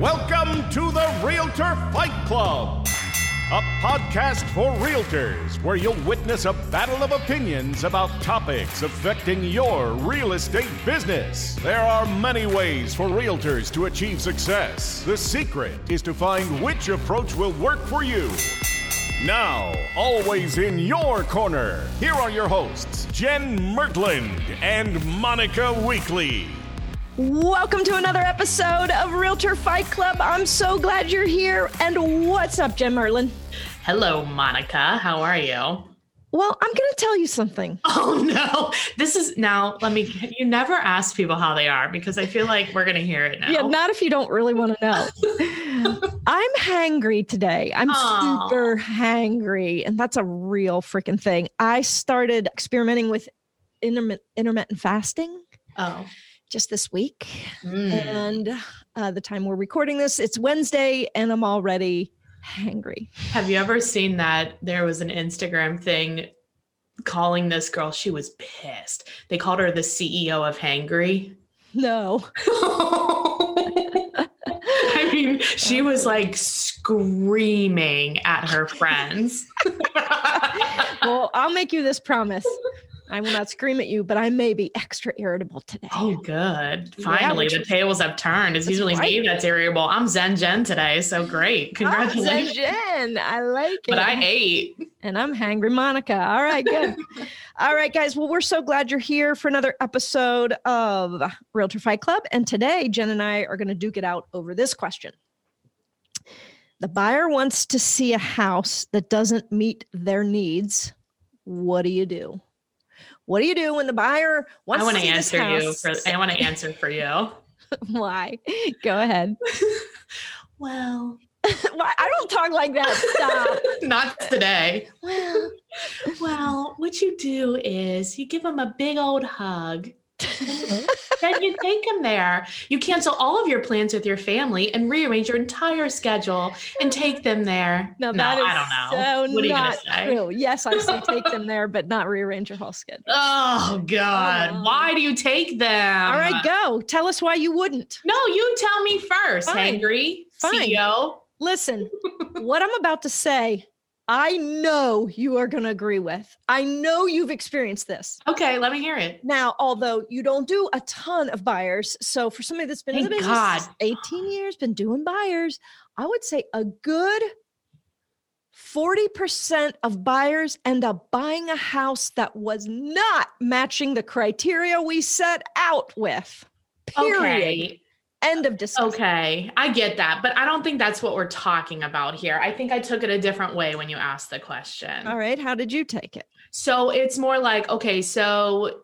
Welcome to the Realtor Fight Club, a podcast for realtors where you'll witness a battle of opinions about topics affecting your real estate business. There are many ways for realtors to achieve success. The secret is to find which approach will work for you. Now, always in your corner, here are your hosts, Jen Mertland and Monica Weekly. Welcome to another episode of Realtor Fight Club. I'm so glad you're here. And what's up, Jen Mertland? Hello, Monica. How are you? Well, I'm going to tell you something. Oh, no. This is now, let me, you never ask people how they are because I feel like we're going to hear it now. Yeah, not if you don't really want to know. I'm hangry today. I'm Aw. super hangry. And that's a real freaking thing. I started experimenting with intermittent, intermittent fasting Oh. Just this week. Mm. And uh, the time we're recording this, it's Wednesday, and I'm already hangry. Have you ever seen that there was an Instagram thing calling this girl, she was pissed. They called her the CEO of Hangry. No. I mean, she was like screaming at her friends. well, I'll make you this promise. I will not scream at you, but I may be extra irritable today. Oh, good. Finally, which the tables have turned. It's usually me that's irritable. I'm Zen Jen today, so great. Congratulations. Jen, I like it. but I ate. and I'm hangry Monica. All right, good. All right, guys. Well, we're so glad you're here for another episode of Realtor Fight Club. And today, Jen and I are going to duke it out over this question. The buyer wants to see a house that doesn't meet their needs. What do you do? What do you do when the buyer wants I want to to see this answer you for I want to answer for you. Why? Go ahead. Well, Why? I don't talk like that. Stop. not today. well, Well, what you do is you give them a big old hug. then you take them there. You cancel all of your plans with your family and rearrange your entire schedule and take them there. no, that is I don't know. so what are you gonna say? true. Yes, I say take them there, but not rearrange your whole schedule. Oh, oh God! Oh. Why do you take them? All right, go. Tell us why you wouldn't. No, you tell me first, Fine. Hangry Fine. CEO. Listen, what I'm about to say, I know you are going to agree with. I know you've experienced this. Okay, let me hear it. Now, although you don't do a ton of buyers, so for somebody that's been in the business God. 18 years, been doing buyers, I would say a good 40% of buyers end up buying a house that was not matching the criteria we set out with. Period. Okay. End of discussion. Okay, I get that, but I don't think that's what we're talking about here. I think I took it a different way when you asked the question. All right. How did you take it? So it's more like, okay, so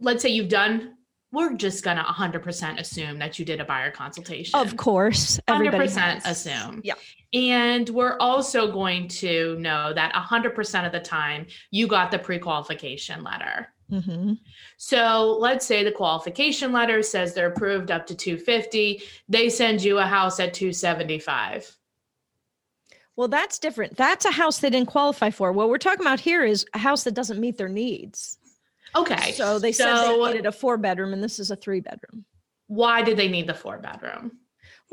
let's say you've done, we're just gonna 100% assume that you did a buyer consultation. Of course. Everybody 100% has. assume. Yeah. And we're also going to know that 100% of the time you got the pre qualification letter. Mhm. So let's say the qualification letter says they're approved up to 250. They send you a house at 275. Well, that's different. That's a house they didn't qualify for. What we're talking about here is a house that doesn't meet their needs. Okay. So they said they needed a four bedroom and this is a three bedroom. Why did they need the four bedroom?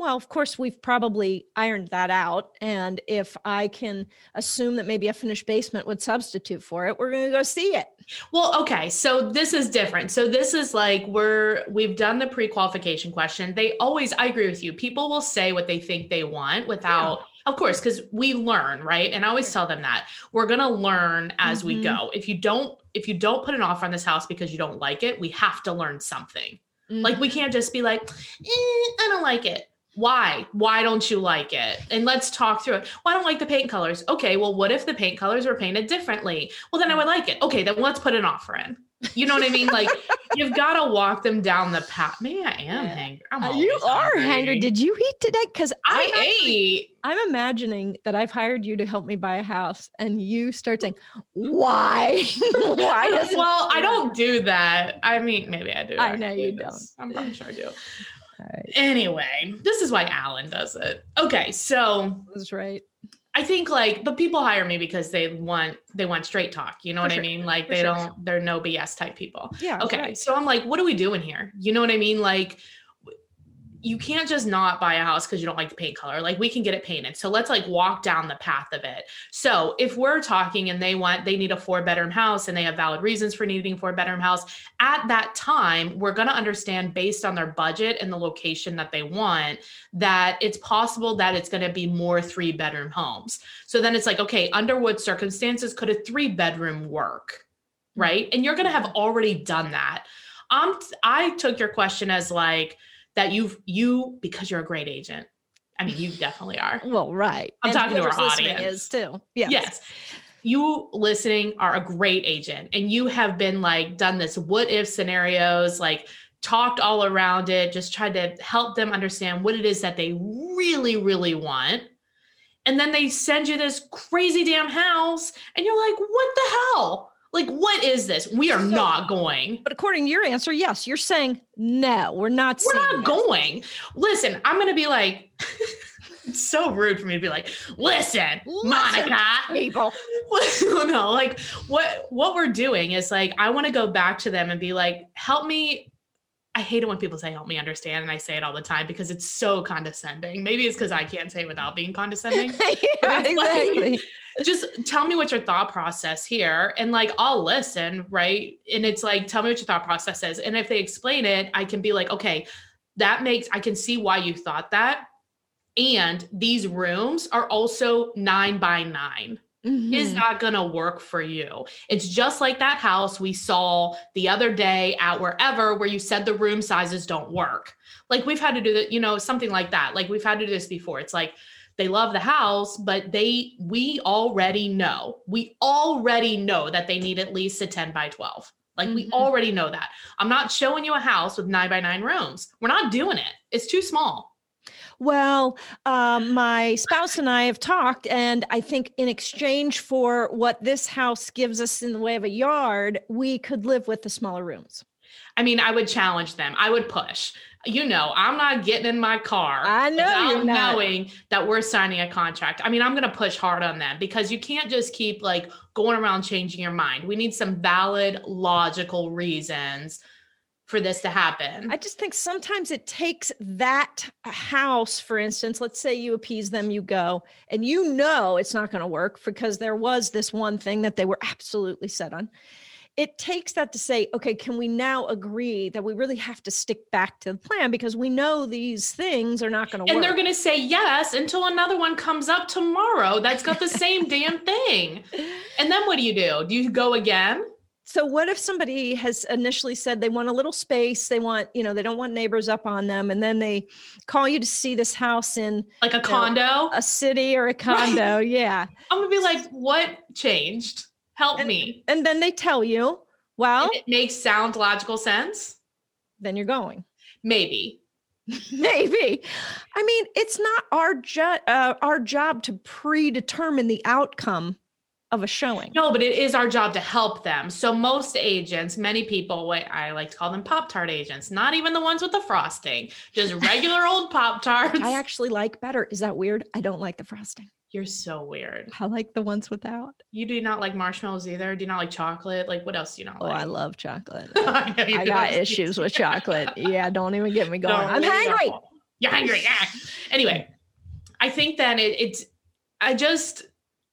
Well, of course, we've probably ironed that out. And if I can assume that maybe a finished basement would substitute for it, we're going to go see it. Well, okay, so this is different. So this is like we're we've done the pre-qualification question. They always I agree with you. People will say what they think they want without of course cuz we learn, right? And I always tell them that. We're going to learn as we Mhm. go. If you don't if you don't put an offer on this house because you don't like it, we have to learn something. Like we can't just be like, eh, I don't like it. Why? Why don't you like it? And let's talk through it. Well, I don't like the paint colors. Okay, well, what if the paint colors were painted differently? Well, then I would like it. Okay, then let's put an offer in. You know what I mean? Like you've got to walk them down the path. Maybe I am Yeah. hangry. I'm Uh, you are hungry. hungry. Did you eat today? Because I ate. I'm imagining that I've hired you to help me buy a house, and you start saying, "Why? Why does Well, I don't do that. I mean, maybe I do. I know you don't I'm probably sure I do. Anyway, this is why Alan does it. Okay, so that's right. I think like, but people hire me because they want they want straight talk. You know For what sure. I mean? Like For they sure. don't. They're no BS type people. Yeah. Okay, right. so I'm like, what are we doing here? You know what I mean? Like, you can't just not buy a house because you don't like the paint color. Like we can get it painted. So let's like walk down the path of it. So if we're talking and they want they need a four bedroom house and they have valid reasons for needing a four bedroom house, at that time we're going to understand based on their budget and the location that they want that it's possible that it's going to be more three bedroom homes. So then it's like okay, under what circumstances could a three bedroom work? Right? And you're going to have already done that. Um I took your question as like that you've you because you're a great agent. I mean, you definitely are. Well, right. I'm And talking to our audience. Is too. Yes. Yes. You listening are a great agent and you have been like done this what if scenarios, like talked all around it, just tried to help them understand what it is that they really, really want. And then they send you this crazy damn house and you're like, what the hell? Like, what is this? We are So- not going. But according to your answer, yes, you're saying no, we're not. We're not it." going. Listen, I'm gonna be like, it's so rude for me to be like, listen, Listen, Monica. People. no, no, like what what we're doing is like I want to go back to them and be like, help me. I hate it when people say help me understand, and I say it all the time because it's so condescending. Maybe it's because I can't say it without being condescending. yeah, it's like- just tell me what your thought process here and like i'll listen right and it's like tell me what your thought process is and if they explain it i can be like okay that makes i can see why you thought that and these rooms are also nine by nine is Mhm. not going to work for you. It's just like that house we saw the other day at wherever where you said the room sizes don't work. Like we've had to do that, you know, something like that. Like we've had to do this before. It's like they love the house, but they we already know. We already know that they need at least a 10 by 12. Like we Mhm. already know that. I'm not showing you a house with 9 by 9 rooms. We're not doing it. It's too small. Well, um, my spouse and I have talked, and I think in exchange for what this house gives us in the way of a yard, we could live with the smaller rooms. I mean, I would challenge them. I would push. You know, I'm not getting in my car. I know you're without not. knowing that we're signing a contract. I mean, I'm going to push hard on them because you can't just keep like going around changing your mind. We need some valid, logical reasons for this to happen. I just think sometimes it takes that house, for instance, let's say you appease them, you go, and you know it's not going to work because there was this one thing that they were absolutely set on. It takes that to say, okay, can we now agree that we really have to stick back to the plan because we know these things are not going to work? and they're going to say yes until another one comes up tomorrow that's got the same damn thing. And then what do you do? Do you go again? So what if somebody has initially said they want a little space, they want, you know, they don't want neighbors up on them, and then they call you to see this house in Like a condo? a city or a condo, yeah. I'm going to be like, what changed? Help And- me. And then they tell you, well, And it makes sound logical sense. then you're going. Maybe. Maybe. I mean, it's not our jo- uh, our job to predetermine the outcome of a showing. No, but it is our job to help them. So most agents, many people, what I like to call them Pop Tart agents, not even the ones with the frosting, just regular old Pop Tarts. I actually like better. Is that weird? I don't like the frosting. You're so weird. I like the ones without. You do not like marshmallows either. Do you not like chocolate? Like what else do you not Oh, like? I love chocolate. I I got issues with chocolate. Yeah, don't even get me going. No, I'm hungry. You're hungry. Yeah. Anyway, I think then it, it's, I just,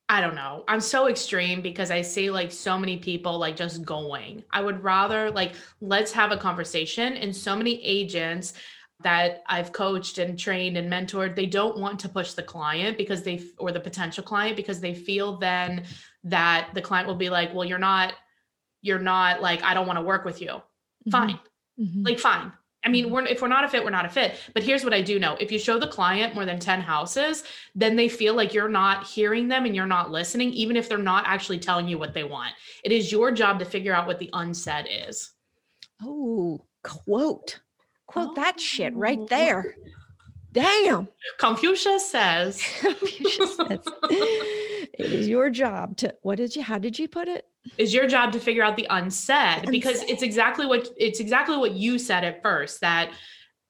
I don't know. I'm so extreme because I see like so many people like just going. I would rather like, let's have a conversation. And so many agents that I've coached and trained and mentored, they don't want to push the client because they, or the potential client, because they feel then that the client will be like, well, you're not, you're not like, I don't want to work with you. Fine Mhm. like fine i mean mm-hmm. we're if we're not a fit we're not a fit but here's what i do know if you show the client more than 10 houses then they feel like you're not hearing them and you're not listening even if they're not actually telling you what they want it is your job to figure out what the unsaid is Oh, quote. Quote that shit Oh. right there. Damn. confucius says Confucius says, it is your job to what did you how did you put it? Is your job to figure out the unsaid because it's exactly what it's exactly what you said at first that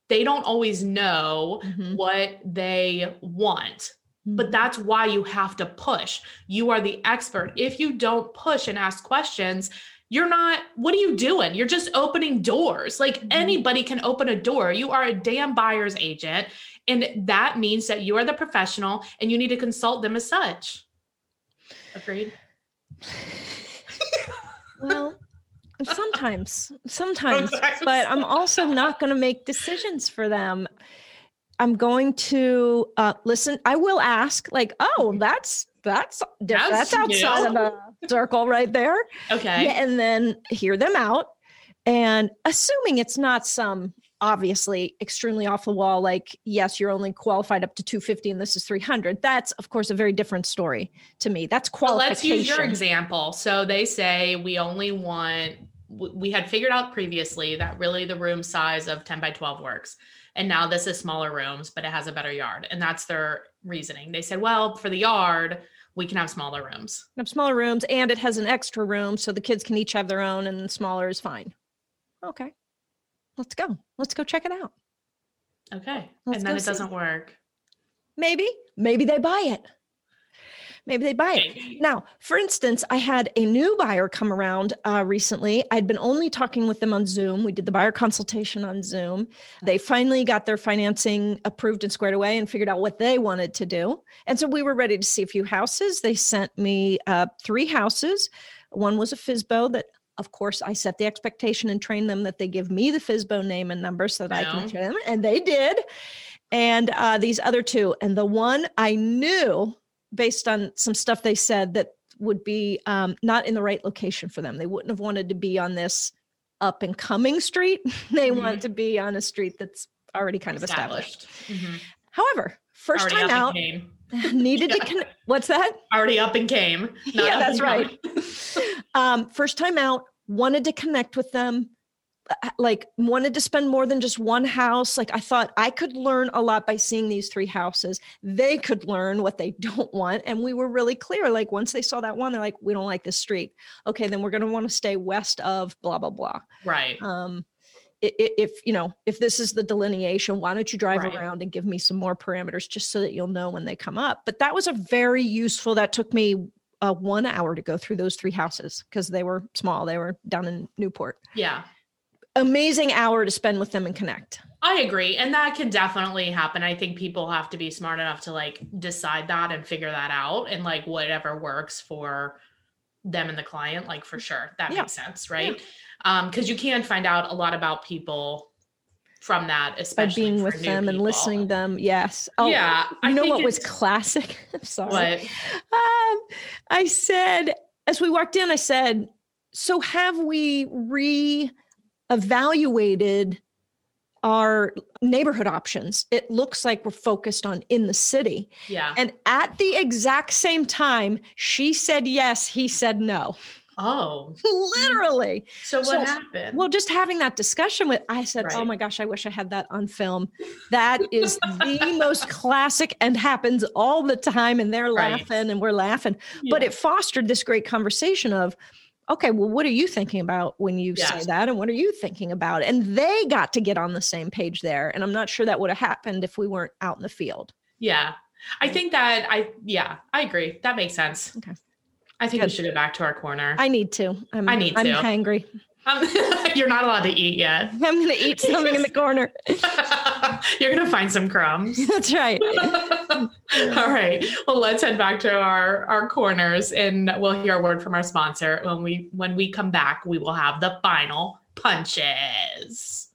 they don't always know Mhm. what they want but Mhm. that's why you have to push. You are the expert. If you don't push and ask questions, you're not what are you doing you're just opening doors like Mhm. anybody can open a door you are a damn buyer's agent and that means that you are the professional and you need to consult them as such agreed Well, sometimes, sometimes, Sometimes. but I'm also not going to make decisions for them. I'm going to uh, listen. I will ask, like, oh, that's that's diff- That's that's outside new. of the circle right there, okay yeah, and then hear them out. And assuming it's not some obviously extremely off the wall, like, yes, you're only qualified up to 250 and this is 300. That's of course a very different story to me. That's Well, qualification. let's use your example. So they say we only want, we had figured out previously that really the room size of 10 by 12 works. And now this is smaller rooms, but it has a better yard. And that's their reasoning. They said, well, for the yard, we can have smaller rooms. have smaller rooms and it has an extra room so the kids can each have their own and smaller is fine. Okay. Let's go. Let's go check it out. Okay. Let's and then it doesn't work. Maybe, maybe they buy it. Maybe they buy it. Maybe. Now, for instance, I had a new buyer come around uh, recently. I'd been only talking with them on Zoom. We did the buyer consultation on Zoom. They finally got their financing approved and squared away and figured out what they wanted to do. And so we were ready to see a few houses. They sent me uh, three houses. One was a FISBO that, of course, I set the expectation and trained them that they give me the FISBO name and number so that I can show them. And they did. And uh, these other two. And the one I knew based on some stuff they said that would be um, not in the right location for them. They wouldn't have wanted to be on this up and coming street. they Mhm. want to be on a street that's already kind of established. Mhm. However, first Already time out, needed to Yeah. connect. What's that? Already up and came. not Yeah, that's right. um, first time out, wanted to connect with them. uh, Like wanted to spend more than just one house. Like I thought I could learn a lot by seeing these three houses. They could learn what they don't want, and we were really clear. Like once they saw that one, they're like, "We don't like this street." Okay, then we're going to want to stay west of blah blah blah. right. Um, if you know if this is the delineation, why don't you drive Right. around and give me some more parameters just so that you'll know when they come up? But that was a very useful. That took me uh, one hour to go through those three houses because they were small. They were down in Newport. Yeah. Amazing hour to spend with them and connect. I agree. And that can definitely happen. I think people have to be smart enough to like decide that and figure that out and like whatever works for them and the client, like for sure. That Yeah. makes sense, right? Um, because you can find out a lot about people from that, especially By being with them and listening to them. Yes. Oh, yeah. You I know what was classic? I'm sorry. what? Um, I said, as we walked in, I said, So have we re evaluated our neighborhood options? It looks like we're focused on in the city. Yeah. And at the exact same time, she said yes, he said no. Oh. Literally. So what So- happened? Well, just having that discussion with, I said, oh my gosh, I wish I had that on film. That is the most classic and happens all the time. And they're Right. laughing and we're laughing. But it fostered this great conversation of, okay, well, what are you thinking about when you say that? And what are you thinking about? And they got to get on the same page there. And I'm not sure that would have happened if we weren't out in the field. Yeah. I think that I yeah, I agree. That makes sense. Okay. I think we should go back to our corner. I need to. I'm, I need I'm to. hangry. Um, you're not allowed to eat yet. I'm going to eat something in the corner. you're gonna find some crumbs. That's right. All right. Well, let's head back to our our corners, and we'll hear a word from our sponsor. When we when we come back, we will have the final punches.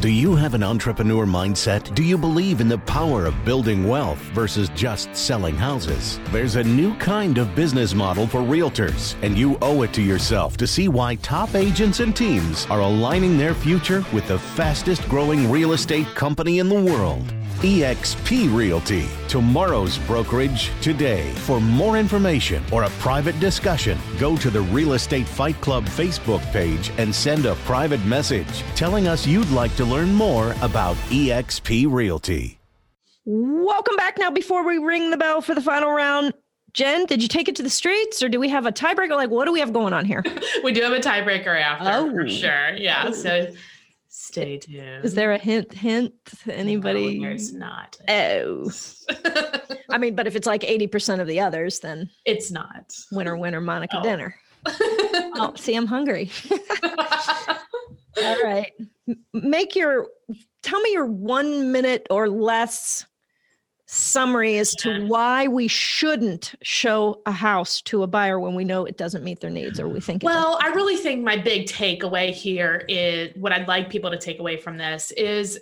Do you have an entrepreneur mindset? Do you believe in the power of building wealth versus just selling houses? There's a new kind of business model for realtors, and you owe it to yourself to see why top agents and teams are aligning their future with the fastest growing real estate company in the world. eXp Realty, tomorrow's brokerage today. For more information or a private discussion, go to the Real Estate Fight Club Facebook page and send a private message telling us you'd like to learn more about eXp Realty. Welcome back. Now, before we ring the bell for the final round, Jen, did you take it to the streets or do we have a tiebreaker? Like, what do we have going on here? We do have a tiebreaker after Oh. for sure. Yeah. Oh. So stay tuned. Is there a hint? Hint? Anybody? No, there's not. Oh, I mean, but if it's like 80% of the others, then it's not. winner, winner, Monica Oh. dinner. oh, see, I'm hungry. All right. Make your, tell me your one minute or less summary as to why we shouldn't show a house to a buyer when we know it doesn't meet their needs or we think well i really think my big takeaway here is what i'd like people to take away from this is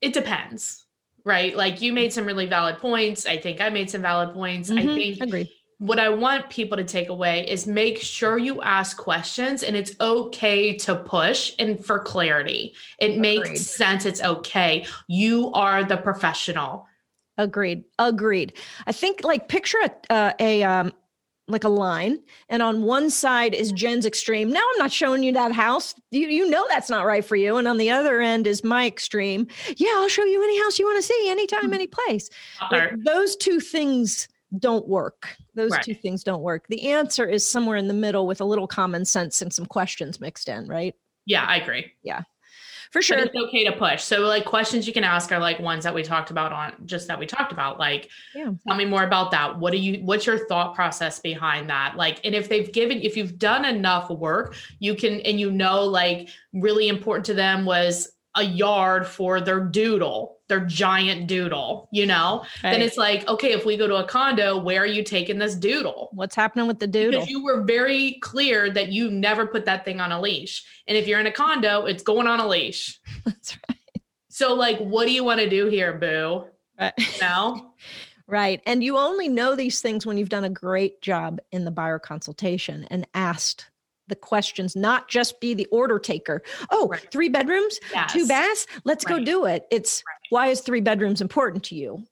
it depends right? Like you made some really valid points. I think i made some valid points. Mm-hmm. i think agree what I want people to take away is make sure you ask questions and it's okay to push and for clarity. It Agreed. makes sense. It's okay. You are the professional. Agreed. Agreed. I think like picture a, uh, a um, like a line and on one side is Jen's extreme. Now I'm not showing you that house. You you know that's not right for you. And on the other end is my extreme. Yeah, I'll show you any house you want to see anytime, mm-hmm. any place. Like, those two things don't work. Those right. two things don't work. The answer is somewhere in the middle with a little common sense and some questions mixed in, right? Yeah, I agree. Yeah. For sure. But it's okay to push. So like questions you can ask are like ones that we talked about on just that we talked about. Like yeah. tell me more about that. What do you what's your thought process behind that? Like and if they've given if you've done enough work, you can and you know like really important to them was a yard for their doodle, their giant doodle, you know, right. then it's like, okay, if we go to a condo, where are you taking this doodle? What's happening with the doodle? Because you were very clear that you never put that thing on a leash. And if you're in a condo, it's going on a leash. That's right. So, like, what do you want to do here, boo? Right. No. right. And you only know these things when you've done a great job in the buyer consultation and asked the questions, not just be the order taker. Oh, right. three bedrooms, yes. two baths, let's right. go do it. It's right. why is three bedrooms important to you?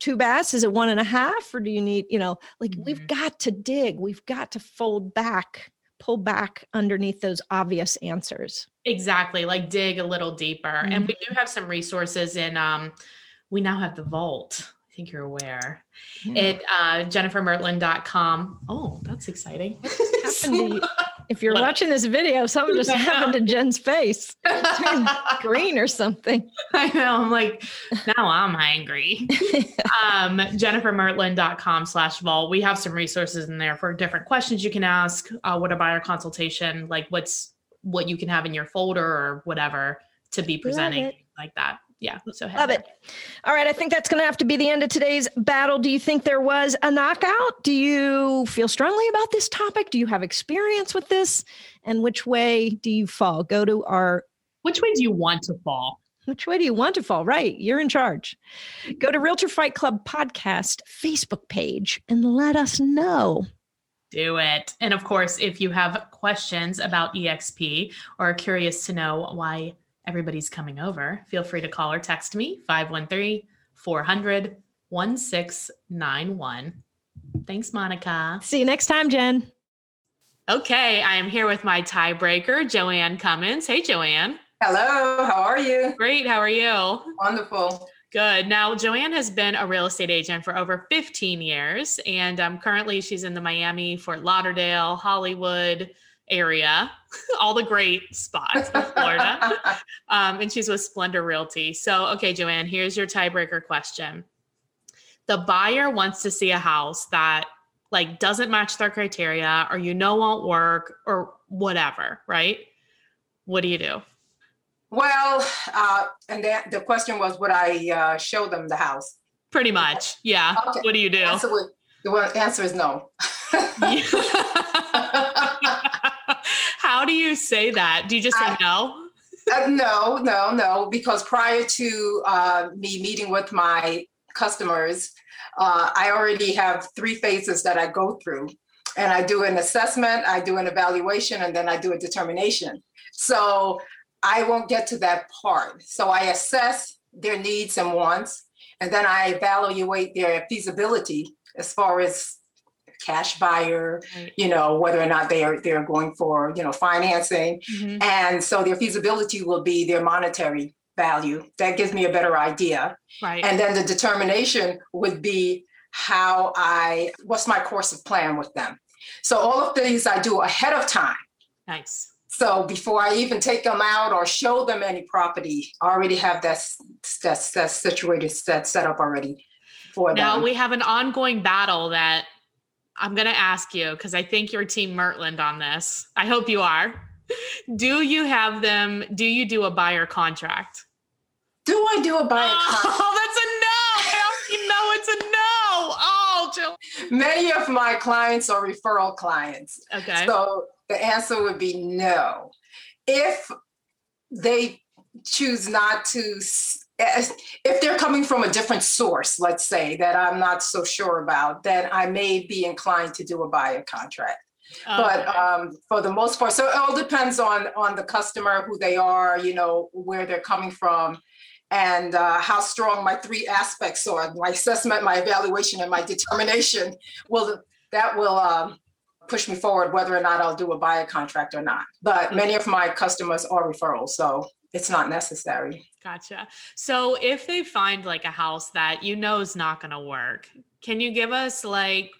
Two baths, is it one and a half, or do you need, you know, like mm-hmm. we've got to dig, we've got to fold back, pull back underneath those obvious answers. Exactly, like dig a little deeper. Mm-hmm. And we do have some resources in um we now have the vault I think you're aware. Yeah. At uh, jennifermertland.com. Oh, that's exciting. if you're watching this video, something just happened to Jen's face. green or something. I know. I'm like, now I'm angry. um, jennifermertland.com slash vault. We have some resources in there for different questions you can ask. Uh, what a buyer consultation, like what's what you can have in your folder or whatever to be presenting like that yeah so love it. All right i think that's going to have to be the end of today's battle. Do you think there was a knockout? Do you feel strongly about this topic? Do you have experience with this? And which way do you fall? Go to our which way do you want to fall? Which way do you want to fall? Right you're in charge. Go to realtor fight club podcast facebook page and let us know. Do it. And of course, if you have questions about EXP or are curious to know why everybody's coming over, feel free to call or text me 513 400 1691. Thanks, Monica. See you next time, Jen. Okay, I am here with my tiebreaker, Joanne Cummins. Hey, Joanne. Hello, how are you? Great, how are you? Wonderful. Good. Now, Joanne has been a real estate agent for over 15 years, and um, currently she's in the Miami, Fort Lauderdale, Hollywood, area, all the great spots of Florida. um, and she's with Splendor Realty. So, okay, Joanne, here's your tiebreaker question. The buyer wants to see a house that like doesn't match their criteria or you know won't work or whatever, right? What do you do? Well, uh, and the, the question was, would I uh, show them the house? Pretty much, yeah. Okay. What do you do? the answer is no. How do you say that? Do you just say I, no? Uh, no, no, no. Because prior to uh, me meeting with my customers, uh, I already have three phases that I go through. And I do an assessment, I do an evaluation, and then I do a determination. So I won't get to that part. So I assess their needs and wants, and then I evaluate their feasibility as far as cash buyer, right. you know, whether or not they are they're going for, you know, financing. Mm-hmm. And so their feasibility will be their monetary value. That gives me a better idea. Right. And then the determination would be how I what's my course of plan with them. So all of these I do ahead of time. Nice. So before I even take them out or show them any property, I already have that that, that situated that set up already for now them. Now we have an ongoing battle that I'm going to ask you because I think you're Team Mertland on this. I hope you are. Do you have them? Do you do a buyer contract? Do I do a buyer contract? Oh, that's a no. You know it's a no? Oh, Jill. Many of my clients are referral clients. Okay. So the answer would be no. If they choose not to, if they're coming from a different source, let's say that I'm not so sure about, then I may be inclined to do a buyer contract. But Okay. um, for the most part, so it all depends on on the customer, who they are, you know, where they're coming from, and uh, how strong my three aspects are: my assessment, my evaluation, and my determination. Will that will um, push me forward, whether or not I'll do a buyer contract or not. But many of my customers are referrals, so it's not necessary. Gotcha. So if they find like a house that you know is not going to work, can you give us like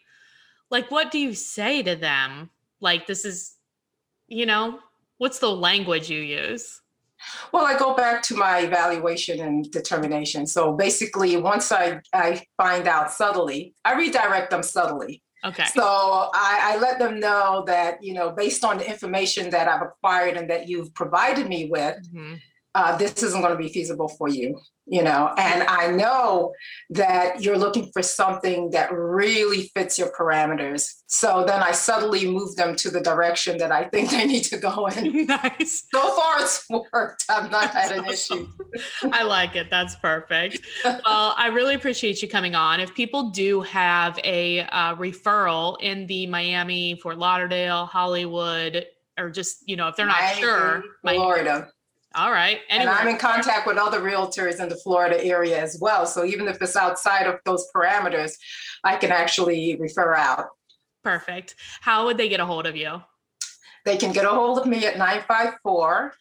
like what do you say to them? Like this is you know, what's the language you use? Well, I go back to my evaluation and determination. So basically, once I, I find out subtly, I redirect them subtly. Okay. So I, I let them know that, you know, based on the information that I've acquired and that you've provided me with, Mhm. Uh, this isn't going to be feasible for you, you know, and I know that you're looking for something that really fits your parameters. So then I subtly move them to the direction that I think they need to go in. nice. So far, it's worked. I've not had an issue. I like it. That's perfect. Well, I really appreciate you coming on. If people do have a uh, referral in the Miami, Fort Lauderdale, Hollywood, or just, you know, if they're not Miami, sure, Florida. All right. And I'm in contact with other realtors in the Florida area as well. So even if it's outside of those parameters, I can actually refer out. Perfect. How would they get a hold of you? They can get a hold of me at 954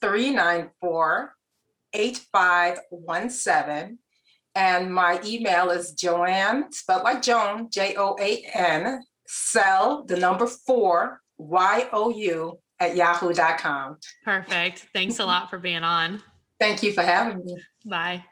394 8517. And my email is Joanne, spelled like Joan, J O A N, sell the number four, Y O U, at yahoo.com. Perfect. Thanks a lot for being on. Thank you for having me. Bye.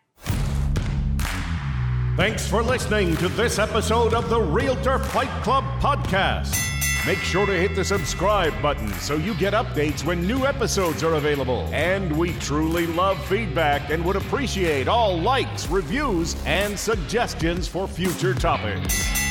Thanks for listening to this episode of the Realtor Fight Club podcast. Make sure to hit the subscribe button so you get updates when new episodes are available. And we truly love feedback and would appreciate all likes, reviews, and suggestions for future topics.